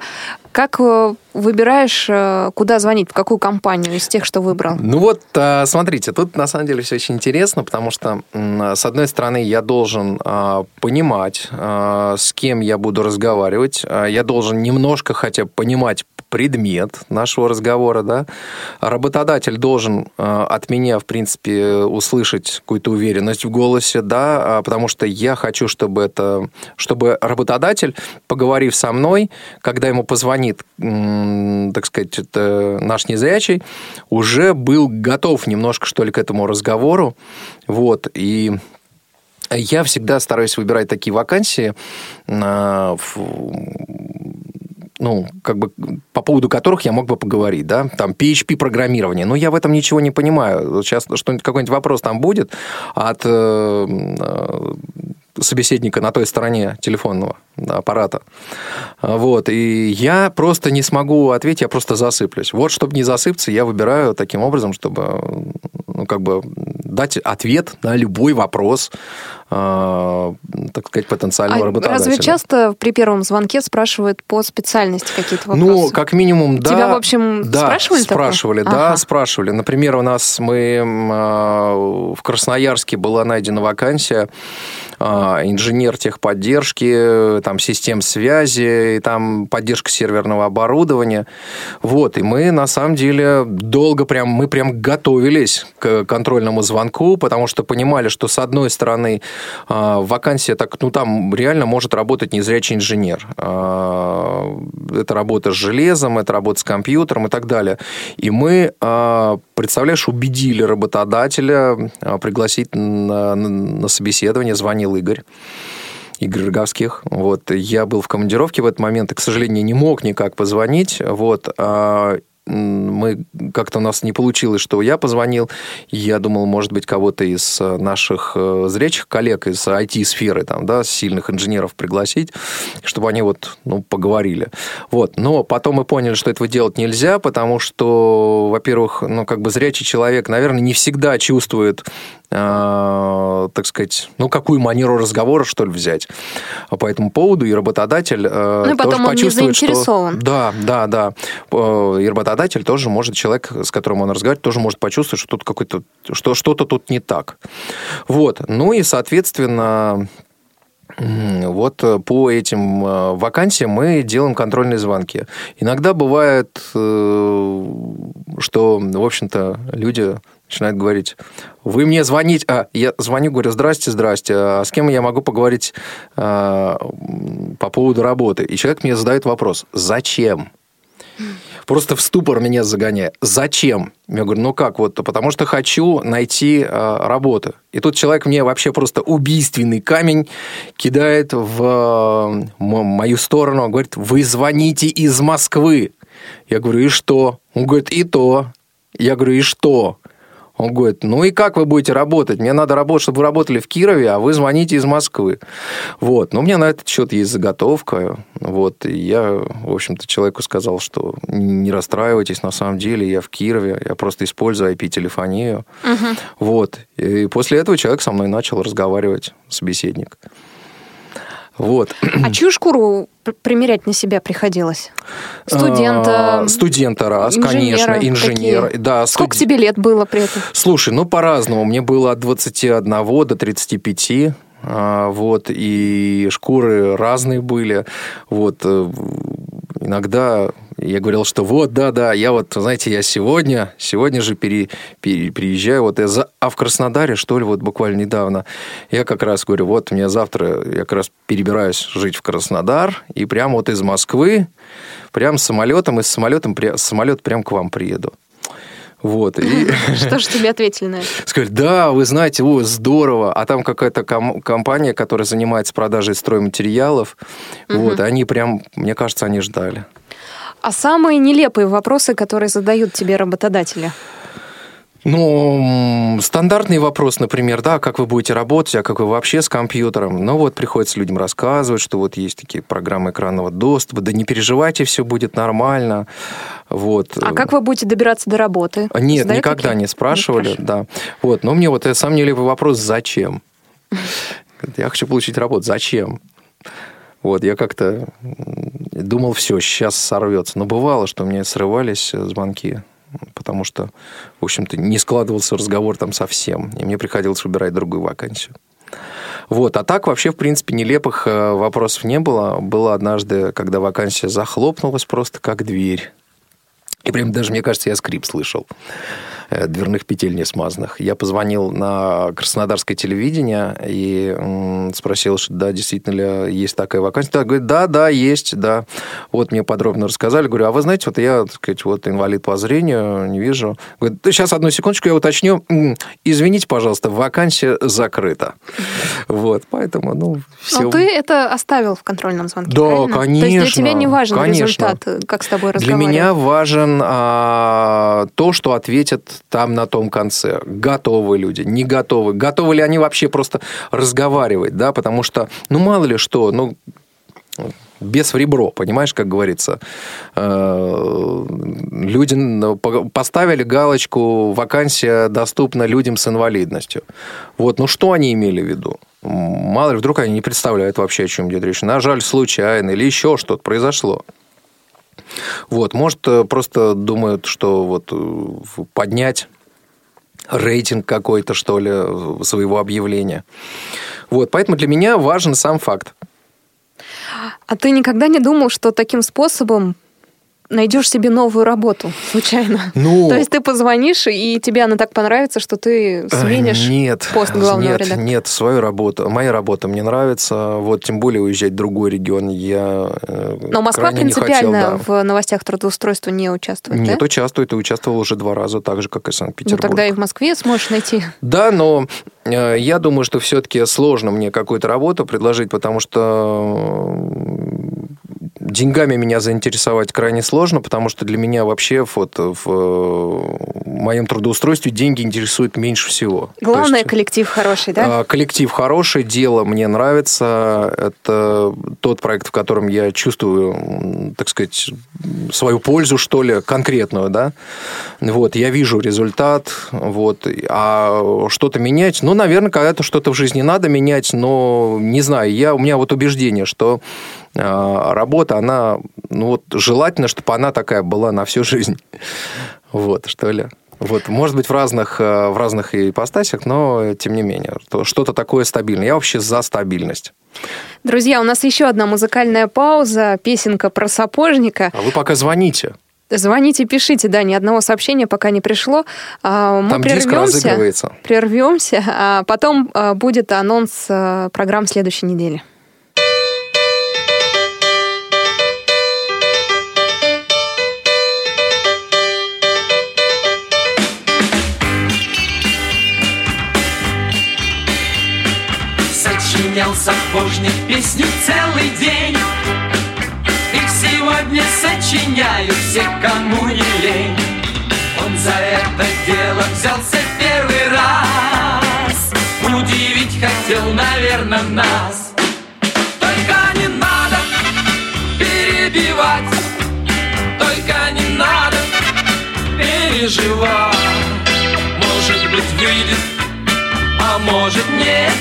Как э, выбираешь, э, куда звонить, в какую компанию из тех, что выбрал? Ну вот, а, смотрите, тут на самом деле все очень интересно, потому что, с одной стороны, я должен понимать, с кем я буду разговаривать, я должен немножко хотя бы понимать предмет нашего разговора, да. Работодатель должен а, от меня, в принципе, услышать какую-то уверенность в голосе, да, а, потому что я хочу, чтобы это, чтобы работодатель, поговорив со мной, когда ему позвонит, так сказать, это наш незрячий, уже был готов немножко, что ли, к этому разговору, вот, и я всегда стараюсь выбирать такие вакансии, в- ну, как бы по поводу которых я мог бы поговорить, да, там PHP-программирование, но я в этом ничего не понимаю. Сейчас что-нибудь, какой-нибудь вопрос там будет от э, э, собеседника на той стороне телефонного аппарата. Вот, и я просто не смогу ответить, я просто засыплюсь. Вот, чтобы не засыпаться, я выбираю таким образом, чтобы, ну, как бы дать ответ на любой вопрос, э, так сказать, потенциального А работодателя. разве часто при первом звонке спрашивают по специальности какие-то вопросы? Ну, как минимум, да. Тебя, в общем, да, спрашивали такое? Спрашивали, да, Ага. спрашивали. Например, у нас мы а, в Красноярске была найдена вакансия а, инженер техподдержки, там систем связи, и там поддержка серверного оборудования. Вот, и мы на самом деле долго прям, мы прям готовились к контрольному звонку, потому что понимали, что с одной стороны а, вакансия так, ну там реально может работать незрячий инженер. А, это работа с железом, это работа с компьютером и так далее. И мы, а, представляешь, убедили работодателя пригласить на, на собеседование, звонил Игорь. Игорь Роговских. Вот. Я был в командировке в этот момент и, к сожалению, не мог никак позвонить. Вот мы как-то у нас не получилось, что я позвонил. Я думал, может быть, кого-то из э, наших э, зрячих коллег из IT-сферы, там, да, сильных инженеров пригласить, чтобы они вот, ну, поговорили. Вот. Но потом мы поняли, что этого делать нельзя, потому что, во-первых, ну, как бы зрячий человек, наверное, не всегда чувствует э, так сказать, ну, какую манеру разговора, что ли, взять по этому поводу, и работодатель э, ну, и тоже почувствует, что... Да, да, да. И работодатель тоже может, человек, с которым он разговаривает, тоже может почувствовать, что тут какой-то, что что-то тут не так. Вот. Ну и, соответственно, вот по этим э, вакансиям мы делаем контрольные звонки. Иногда бывает, э, что, в общем-то, люди начинают говорить, вы мне звоните, а я звоню, говорю, здрасте, здрасте, а с кем я могу поговорить а, по поводу работы? И человек мне задает вопрос, зачем? Просто в ступор меня загоняет. Зачем? Я говорю, ну как, вот, потому что хочу найти э, работу. И тут человек мне вообще просто убийственный камень кидает в э, мою сторону. Он говорит, вы звоните из Москвы. Я говорю, и что? Он говорит, и то. Я говорю, и что? Он говорит, ну и как вы будете работать? Мне надо работать, чтобы вы работали в Кирове, а вы звоните из Москвы. Вот. Но у меня на этот счет есть заготовка. Вот. И я, в общем-то, человеку сказал, что не расстраивайтесь, на самом деле я в Кирове, я просто использую IP-телефонию. Угу. Вот. И после этого человек со мной начал разговаривать, собеседник. Вот. А чью шкуру примерять на себя приходилось? Студента? А, студента раз, инженера, конечно, инженер. Какие? Да, Сколько студ... тебе лет было при этом? Слушай, ну по-разному. Мне было от 21 до 35. А, вот, и шкуры разные были. Вот, э, иногда я говорил, что вот, да-да, я вот, знаете, я сегодня, сегодня же пере, пере, приезжаю, вот я за, а в Краснодаре, что ли, вот буквально недавно, я как раз говорю, вот мне завтра, я как раз перебираюсь жить в Краснодар, и прямо вот из Москвы, прям самолетом, и с самолетом, самолет прям к вам приеду. Вот. И... Что же тебе ответили на это? Сказали, да, вы знаете, о, здорово. А там какая-то ком- компания, которая занимается продажей стройматериалов. Угу. Вот, они прям, мне кажется, они ждали. А самые нелепые вопросы, которые задают тебе работодатели? Ну, стандартный вопрос, например, да, как вы будете работать, а как вы вообще с компьютером. Ну, вот приходится людям рассказывать, что вот есть такие программы экранного доступа, да не переживайте, все будет нормально. Вот. А как вы будете добираться до работы? Нет, Задают никогда такие? не спрашивали, не да. Вот, но мне вот это самый нелепый вопрос, зачем? Я хочу получить работу, зачем? Вот, я как-то думал, все, сейчас сорвется. Но бывало, что у меня срывались звонки потому что, в общем-то, не складывался разговор там совсем, и мне приходилось выбирать другую вакансию. Вот. А так вообще, в принципе, нелепых э, вопросов не было. Было однажды, когда вакансия захлопнулась просто как дверь. И прям даже, мне кажется, я скрип слышал. Э, дверных петель не смазанных. Я позвонил на краснодарское телевидение и спросил, что да, действительно ли есть такая вакансия. Да, говорит, да, да, есть, да. Вот мне подробно рассказали. Говорю, а вы знаете, вот я, так сказать, вот инвалид по зрению, не вижу. Говорит, сейчас одну секундочку, я уточню. Извините, пожалуйста, вакансия закрыта. Вот, поэтому, ну, все. Но ты это оставил в контрольном звонке, Да, правильно? конечно. То есть для тебя не важен конечно. результат, как с тобой разговаривают? Для меня важен а, то, что ответят там на том конце. Готовы люди, не готовы. Готовы ли они вообще просто разговаривать, да, потому что, ну, мало ли что, ну, без в ребро, понимаешь, как говорится. Э, люди поставили галочку «Вакансия доступна людям с инвалидностью». Вот, ну что они имели в виду? Мало ли, вдруг они не представляют вообще, о чем идет речь. Нажали случайно или еще что-то произошло. Вот, может, э, просто думают, что вот э, поднять рейтинг какой-то, что ли, своего объявления. Вот, поэтому для меня важен сам факт. А ты никогда не думал, что таким способом найдешь себе новую работу случайно? Ну, То есть ты позвонишь, и тебе она так понравится, что ты сменишь нет, пост главного нет, редактора? Нет, свою работу. Моя работа мне нравится. Вот тем более уезжать в другой регион я э, Но Москва принципиально хотел, да. в новостях трудоустройства не участвует, Нет, да? участвует и участвовал уже два раза, так же, как и Ну, Санкт-Петербург. тогда и в Москве сможешь найти. Да, но э, я думаю, что все-таки сложно мне какую-то работу предложить, потому что деньгами меня заинтересовать крайне сложно, потому что для меня вообще вот в э, моем трудоустройстве деньги интересуют меньше всего. То Главное, есть, коллектив хороший, да? а, Коллектив хороший, дело мне нравится. Это тот проект, в котором я чувствую, так сказать, свою пользу, что ли, конкретную, да. Вот, я вижу результат, вот. А что-то менять, ну, наверное, когда-то что-то в жизни надо менять, но не знаю, я, у меня вот убеждение, что работа, она, ну, вот, желательно, чтобы она такая была на всю жизнь. Вот, что ли. Вот, может быть, в разных, э, в разных ипостасях, но тем не менее, то что-то такое стабильное. Я вообще за стабильность. Друзья, у нас еще одна музыкальная пауза, песенка про сапожника. А вы пока звоните. Звоните, пишите, да, ни одного сообщения пока не пришло. А, Мы Там прервемся, разыгрывается. прервемся, а потом а, будет анонс а, программ следующей недели. Сочинял сапожник песню целый день. Их сегодня сочиняют все, кому не лень. Он за это дело взялся первый раз. Удивить хотел, наверное, нас. Только не надо перебивать. Только не надо переживать. Может быть выйдет а может нет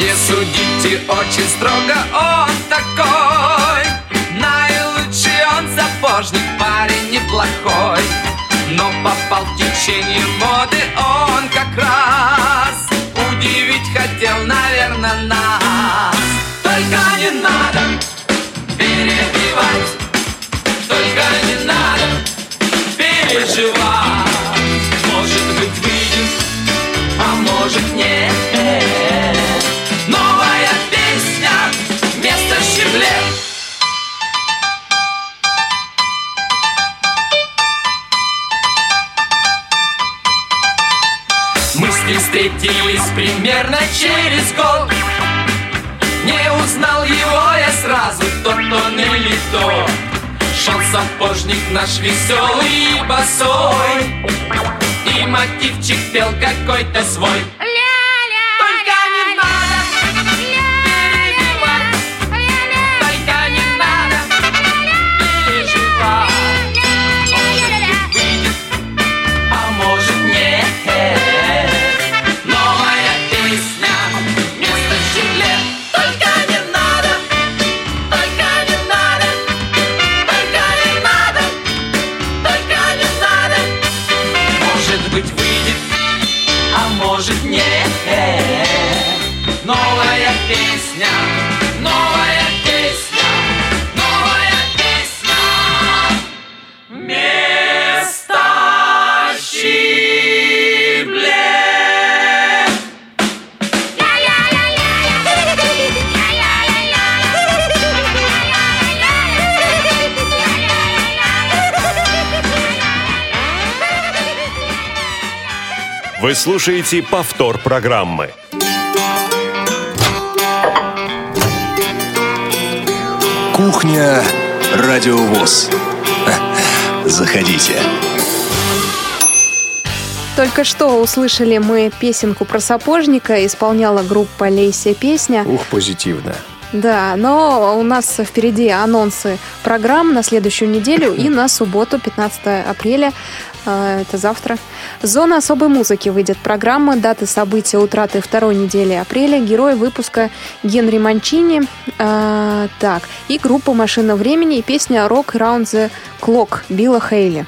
Не судите очень строго, он такой. Наилучший он сапожник, парень неплохой. Но попал в течение моды он как раз через год. Не узнал его я сразу, тот он или то. Шел сапожник наш веселый и босой. И мотивчик пел какой-то свой Вы слушаете повтор программы. Кухня Радиовоз. Заходите. Только что услышали мы песенку про сапожника, исполняла группа Лейся песня. Ух, позитивно. Да, но у нас впереди анонсы программ на следующую неделю и на субботу, 15 апреля, э, это завтра. «Зона особой музыки» выйдет программа, даты события утраты второй недели апреля, герои выпуска Генри Манчини, э, так, и группа «Машина времени» и песня «Rock Round the Clock» Билла Хейли.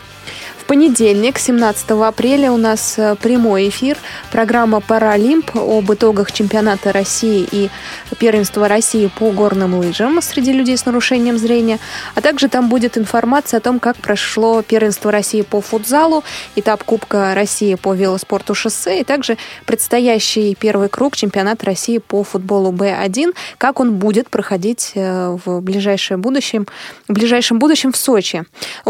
Понедельник, 17 апреля, у нас э, прямой эфир. Программа «Паралимп» об итогах чемпионата России и первенства России по горным лыжам среди людей с нарушением зрения. А также там будет информация о том, как прошло первенство России по футзалу, этап Кубка России по велоспорту шоссе и также предстоящий первый круг чемпионата России по футболу Б1, как он будет проходить э, в ближайшее будущем, в ближайшем будущем в Сочи.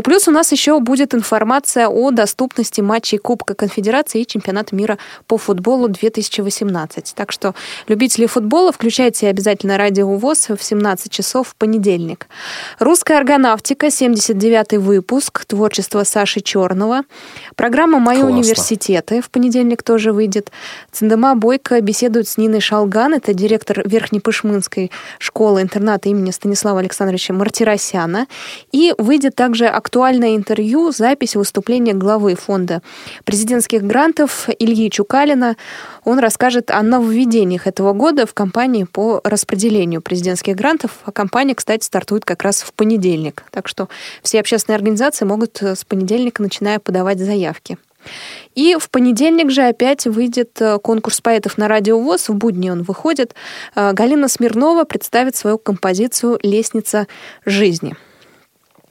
Плюс у нас еще будет информация информация о доступности матчей Кубка Конфедерации и Чемпионата мира по футболу 2018. Так что любители футбола, включайте обязательно радио ВОЗ в 17 часов в понедельник. Русская органавтика, 79-й выпуск, творчество Саши Черного. Программа «Мои Классно. университеты» в понедельник тоже выйдет. Циндема Бойко беседует с Ниной Шалган, это директор Верхнепышмынской школы-интерната имени Станислава Александровича Мартиросяна. И выйдет также актуальное интервью, запись выступления выступление главы фонда президентских грантов Ильи Чукалина. Он расскажет о нововведениях этого года в кампании по распределению президентских грантов. А кампания, кстати, стартует как раз в понедельник. Так что все общественные организации могут с понедельника, начиная подавать заявки. И в понедельник же опять выйдет э, конкурс поэтов на радио ВОЗ. В будни он выходит. Э, Галина Смирнова представит свою композицию «Лестница жизни».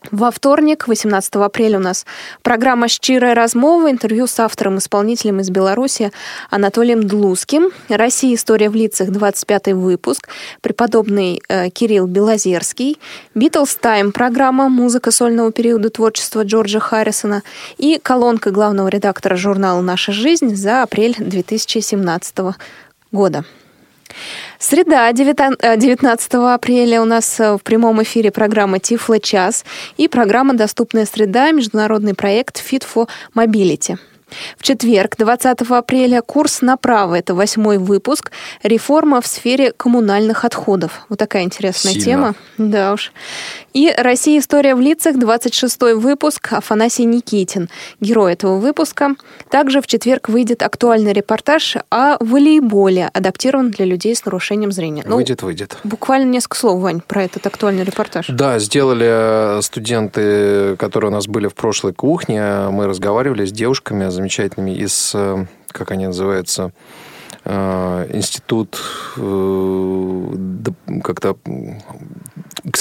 Во вторник, 18 апреля, у нас программа «Щирая размова», интервью с автором-исполнителем из Беларуси Анатолием Длузким. «Россия. История в лицах», 25 выпуск. Преподобный э, Кирилл Белозерский. «Битлз Тайм» программа «Музыка сольного периода творчества Джорджа Харрисона». И колонка главного редактора журнала «Наша жизнь» за апрель 2017 года. Среда, 19 э, апреля у нас э, в прямом эфире программа Тифло час и программа «Доступная среда» международный проект Fit for Mobility. В четверг, 20 апреля, курс направо. Это восьмой выпуск. Реформа в сфере коммунальных отходов. Вот такая интересная Сильно. тема. Да уж. И «Россия. История в лицах», 26 выпуск, Афанасий Никитин, герой этого выпуска. Также в четверг выйдет актуальный репортаж о волейболе, адаптирован для людей с нарушением зрения. Ну, выйдет, выйдет. Буквально несколько слов, Вань, про этот актуальный репортаж. Да, сделали студенты, которые у нас были в прошлой кухне. Мы разговаривали с девушками замечательными из, э, как они называются, э, институт э, как-то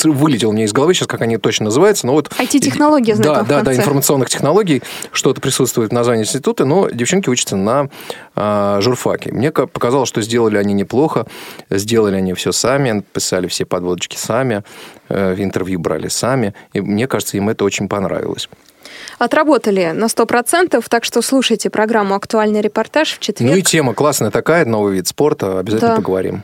вылетел мне из головы сейчас, как они точно называются, но вот... IT-технологии, Да, да, да, информационных технологий, что-то присутствует в названии института, но девчонки учатся на э, журфаке. Мне показалось, что сделали они неплохо, сделали они все сами, писали все подводочки сами, э, интервью брали сами, и мне кажется, им это очень понравилось отработали на 100%, так что слушайте программу «Актуальный репортаж» в четверг. Ну и тема классная такая, новый вид спорта, обязательно да. поговорим.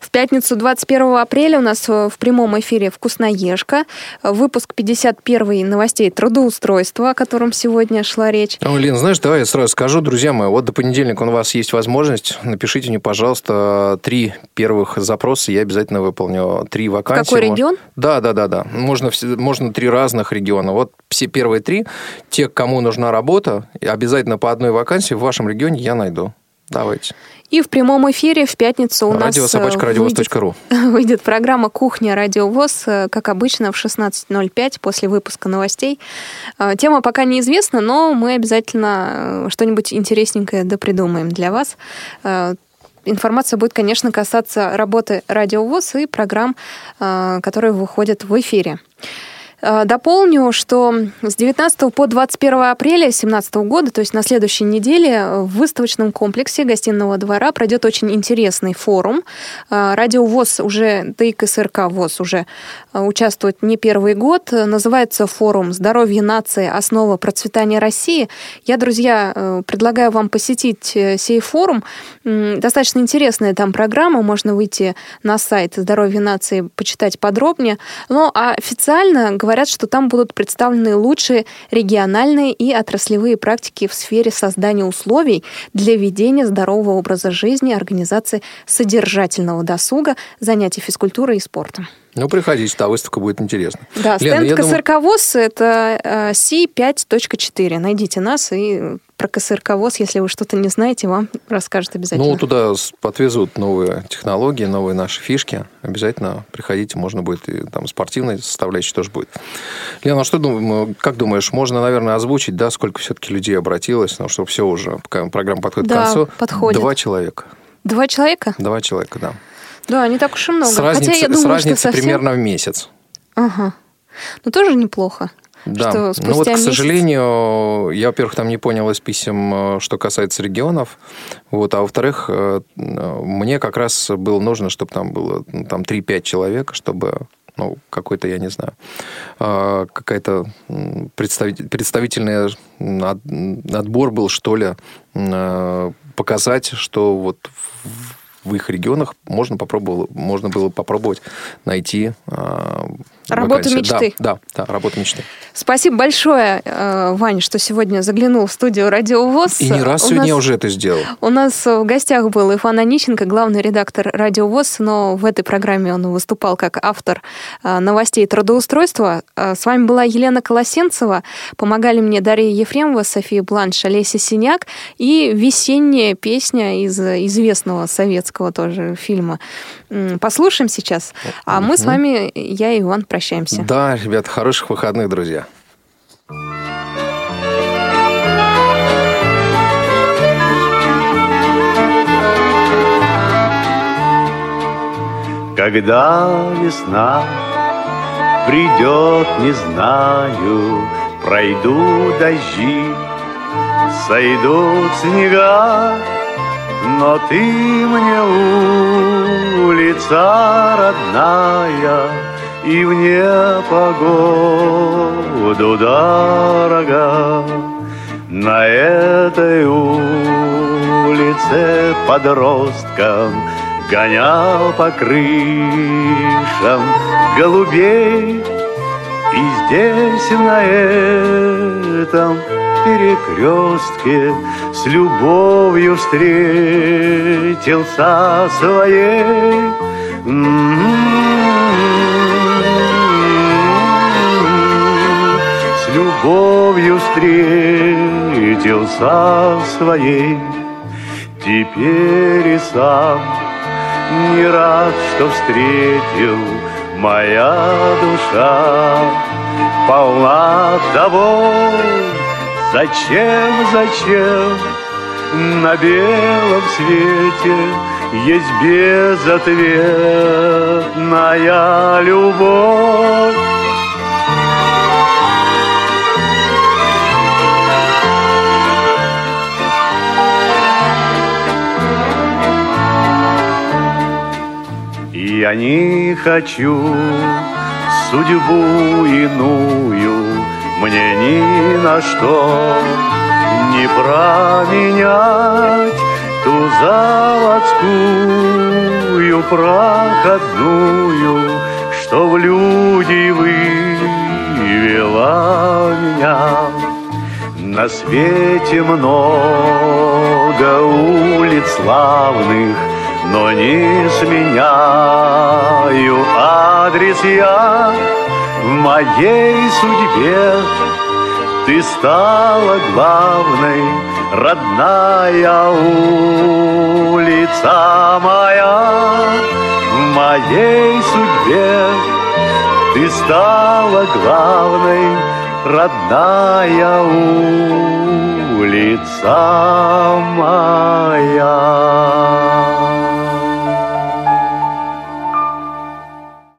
В пятницу 21 апреля у нас э, в прямом эфире «Вкусноежка». Выпуск 51 новостей трудоустройства, о котором сегодня шла речь. Ну, Лен, знаешь, давай я сразу скажу, друзья мои, вот до понедельника у вас есть возможность. Напишите мне, пожалуйста, три первых запроса, я обязательно выполню. Три вакансии. Какой регион? Да, да, да, да. Можно, можно три разных региона. Вот все первые три, те, кому нужна работа, обязательно по одной вакансии в вашем регионе я найду. Давайте. И в прямом эфире в пятницу у нас э, выйдет, выйдет программа «Кухня Радио ВОЗ», э, как обычно, в 16.05 после выпуска новостей. Э, тема пока неизвестна, но мы обязательно что-нибудь интересненькое допридумаем для вас. Информация будет, конечно, касаться работы Радио ВОЗ и программ, которые выходят в эфире. Э, дополню, что с 19 по 21 апреля 2017 года, то есть на следующей неделе, в выставочном комплексе гостиного двора пройдет очень интересный форум. Э, Радио ВОЗ уже, да и КСРК ВОЗ уже э, участвует не первый год. Называется форум «Здоровье нации. Основа процветания России». Я, друзья, предлагаю вам посетить сей форум. Достаточно интересная там программа. Можно выйти на сайт «Здоровье нации», почитать подробнее. Но официально, говорят, что там будут представлены лучшие региональные и отраслевые практики в сфере создания условий для ведения здорового образа жизни, организации содержательного досуга, занятий физкультурой и спортом. Ну, приходите, та выставка будет интересна. Да, Лена, стенд КСРК это э, C5.4. Найдите нас и про КСРК если вы что-то не знаете, вам расскажут обязательно. Ну, туда с- подвезут новые технологии, новые наши фишки. Обязательно приходите, можно будет, и там спортивная составляющая тоже будет. Лена, а что дум- как думаешь, можно, наверное, озвучить, да, сколько все-таки людей обратилось, ну, чтобы все уже, пока программа подходит Да, к концу. подходит. Два человека. Два человека? Два человека, да. Да, не так уж и много. С Хотя я с думаю, разницей что совсем... примерно в месяц. Ага. Ну, тоже неплохо. Да, Что ну вот, к месяц- сожалению, я, во-первых, там не понял из писем, э, что касается регионов, вот, а во-вторых, э, мне как раз было нужно, чтобы там было ну, там 3-5 человек, чтобы ну, какой-то, я не знаю, э, какая-то представительный отбор был, что ли, показать, что вот в- их регионах можно, попробовало, можно было попробовать найти э, Работу вакансию. мечты. Да, да, да, работу мечты. Спасибо большое, э, Вань, что сегодня заглянул в студию Радио ВОЗ. И не раз У сегодня нас- я уже это сделал. У нас в гостях был Ифан Онищенко, главный редактор Радио ВОЗ, но в этой программе он выступал как автор э, новостей трудоустройства. Э, С вами была Елена Колосенцева. Помогали мне Дарья Ефремова, София Бланш, Олеся Синяк и весенняя песня из известного советского тоже фильма. Послушаем сейчас. А мы с вами, я и Иван, прощаемся. Да, ребят, хороших выходных, друзья. Когда весна придет, не знаю, Пройду дожди, сойдут снега, Но ты мне улица родная И в непогоду дорога. На этой улице подросткам Гонял по крышам голубей И здесь на этом перекрестке С любовью встретился своей. С любовью встретился своей Теперь и сам не рад, что встретил Моя душа полна того Зачем, зачем на белом свете Есть безответная любовь? Я не хочу судьбу иную Мне ни на что не променять Ту заводскую проходную Что в люди вывела меня. На свете много улиц славных, но не сменяю адрес я в моей судьбе. Ты стала главной, родная улица моя в моей судьбе. Ты стала главной, родная улица моя.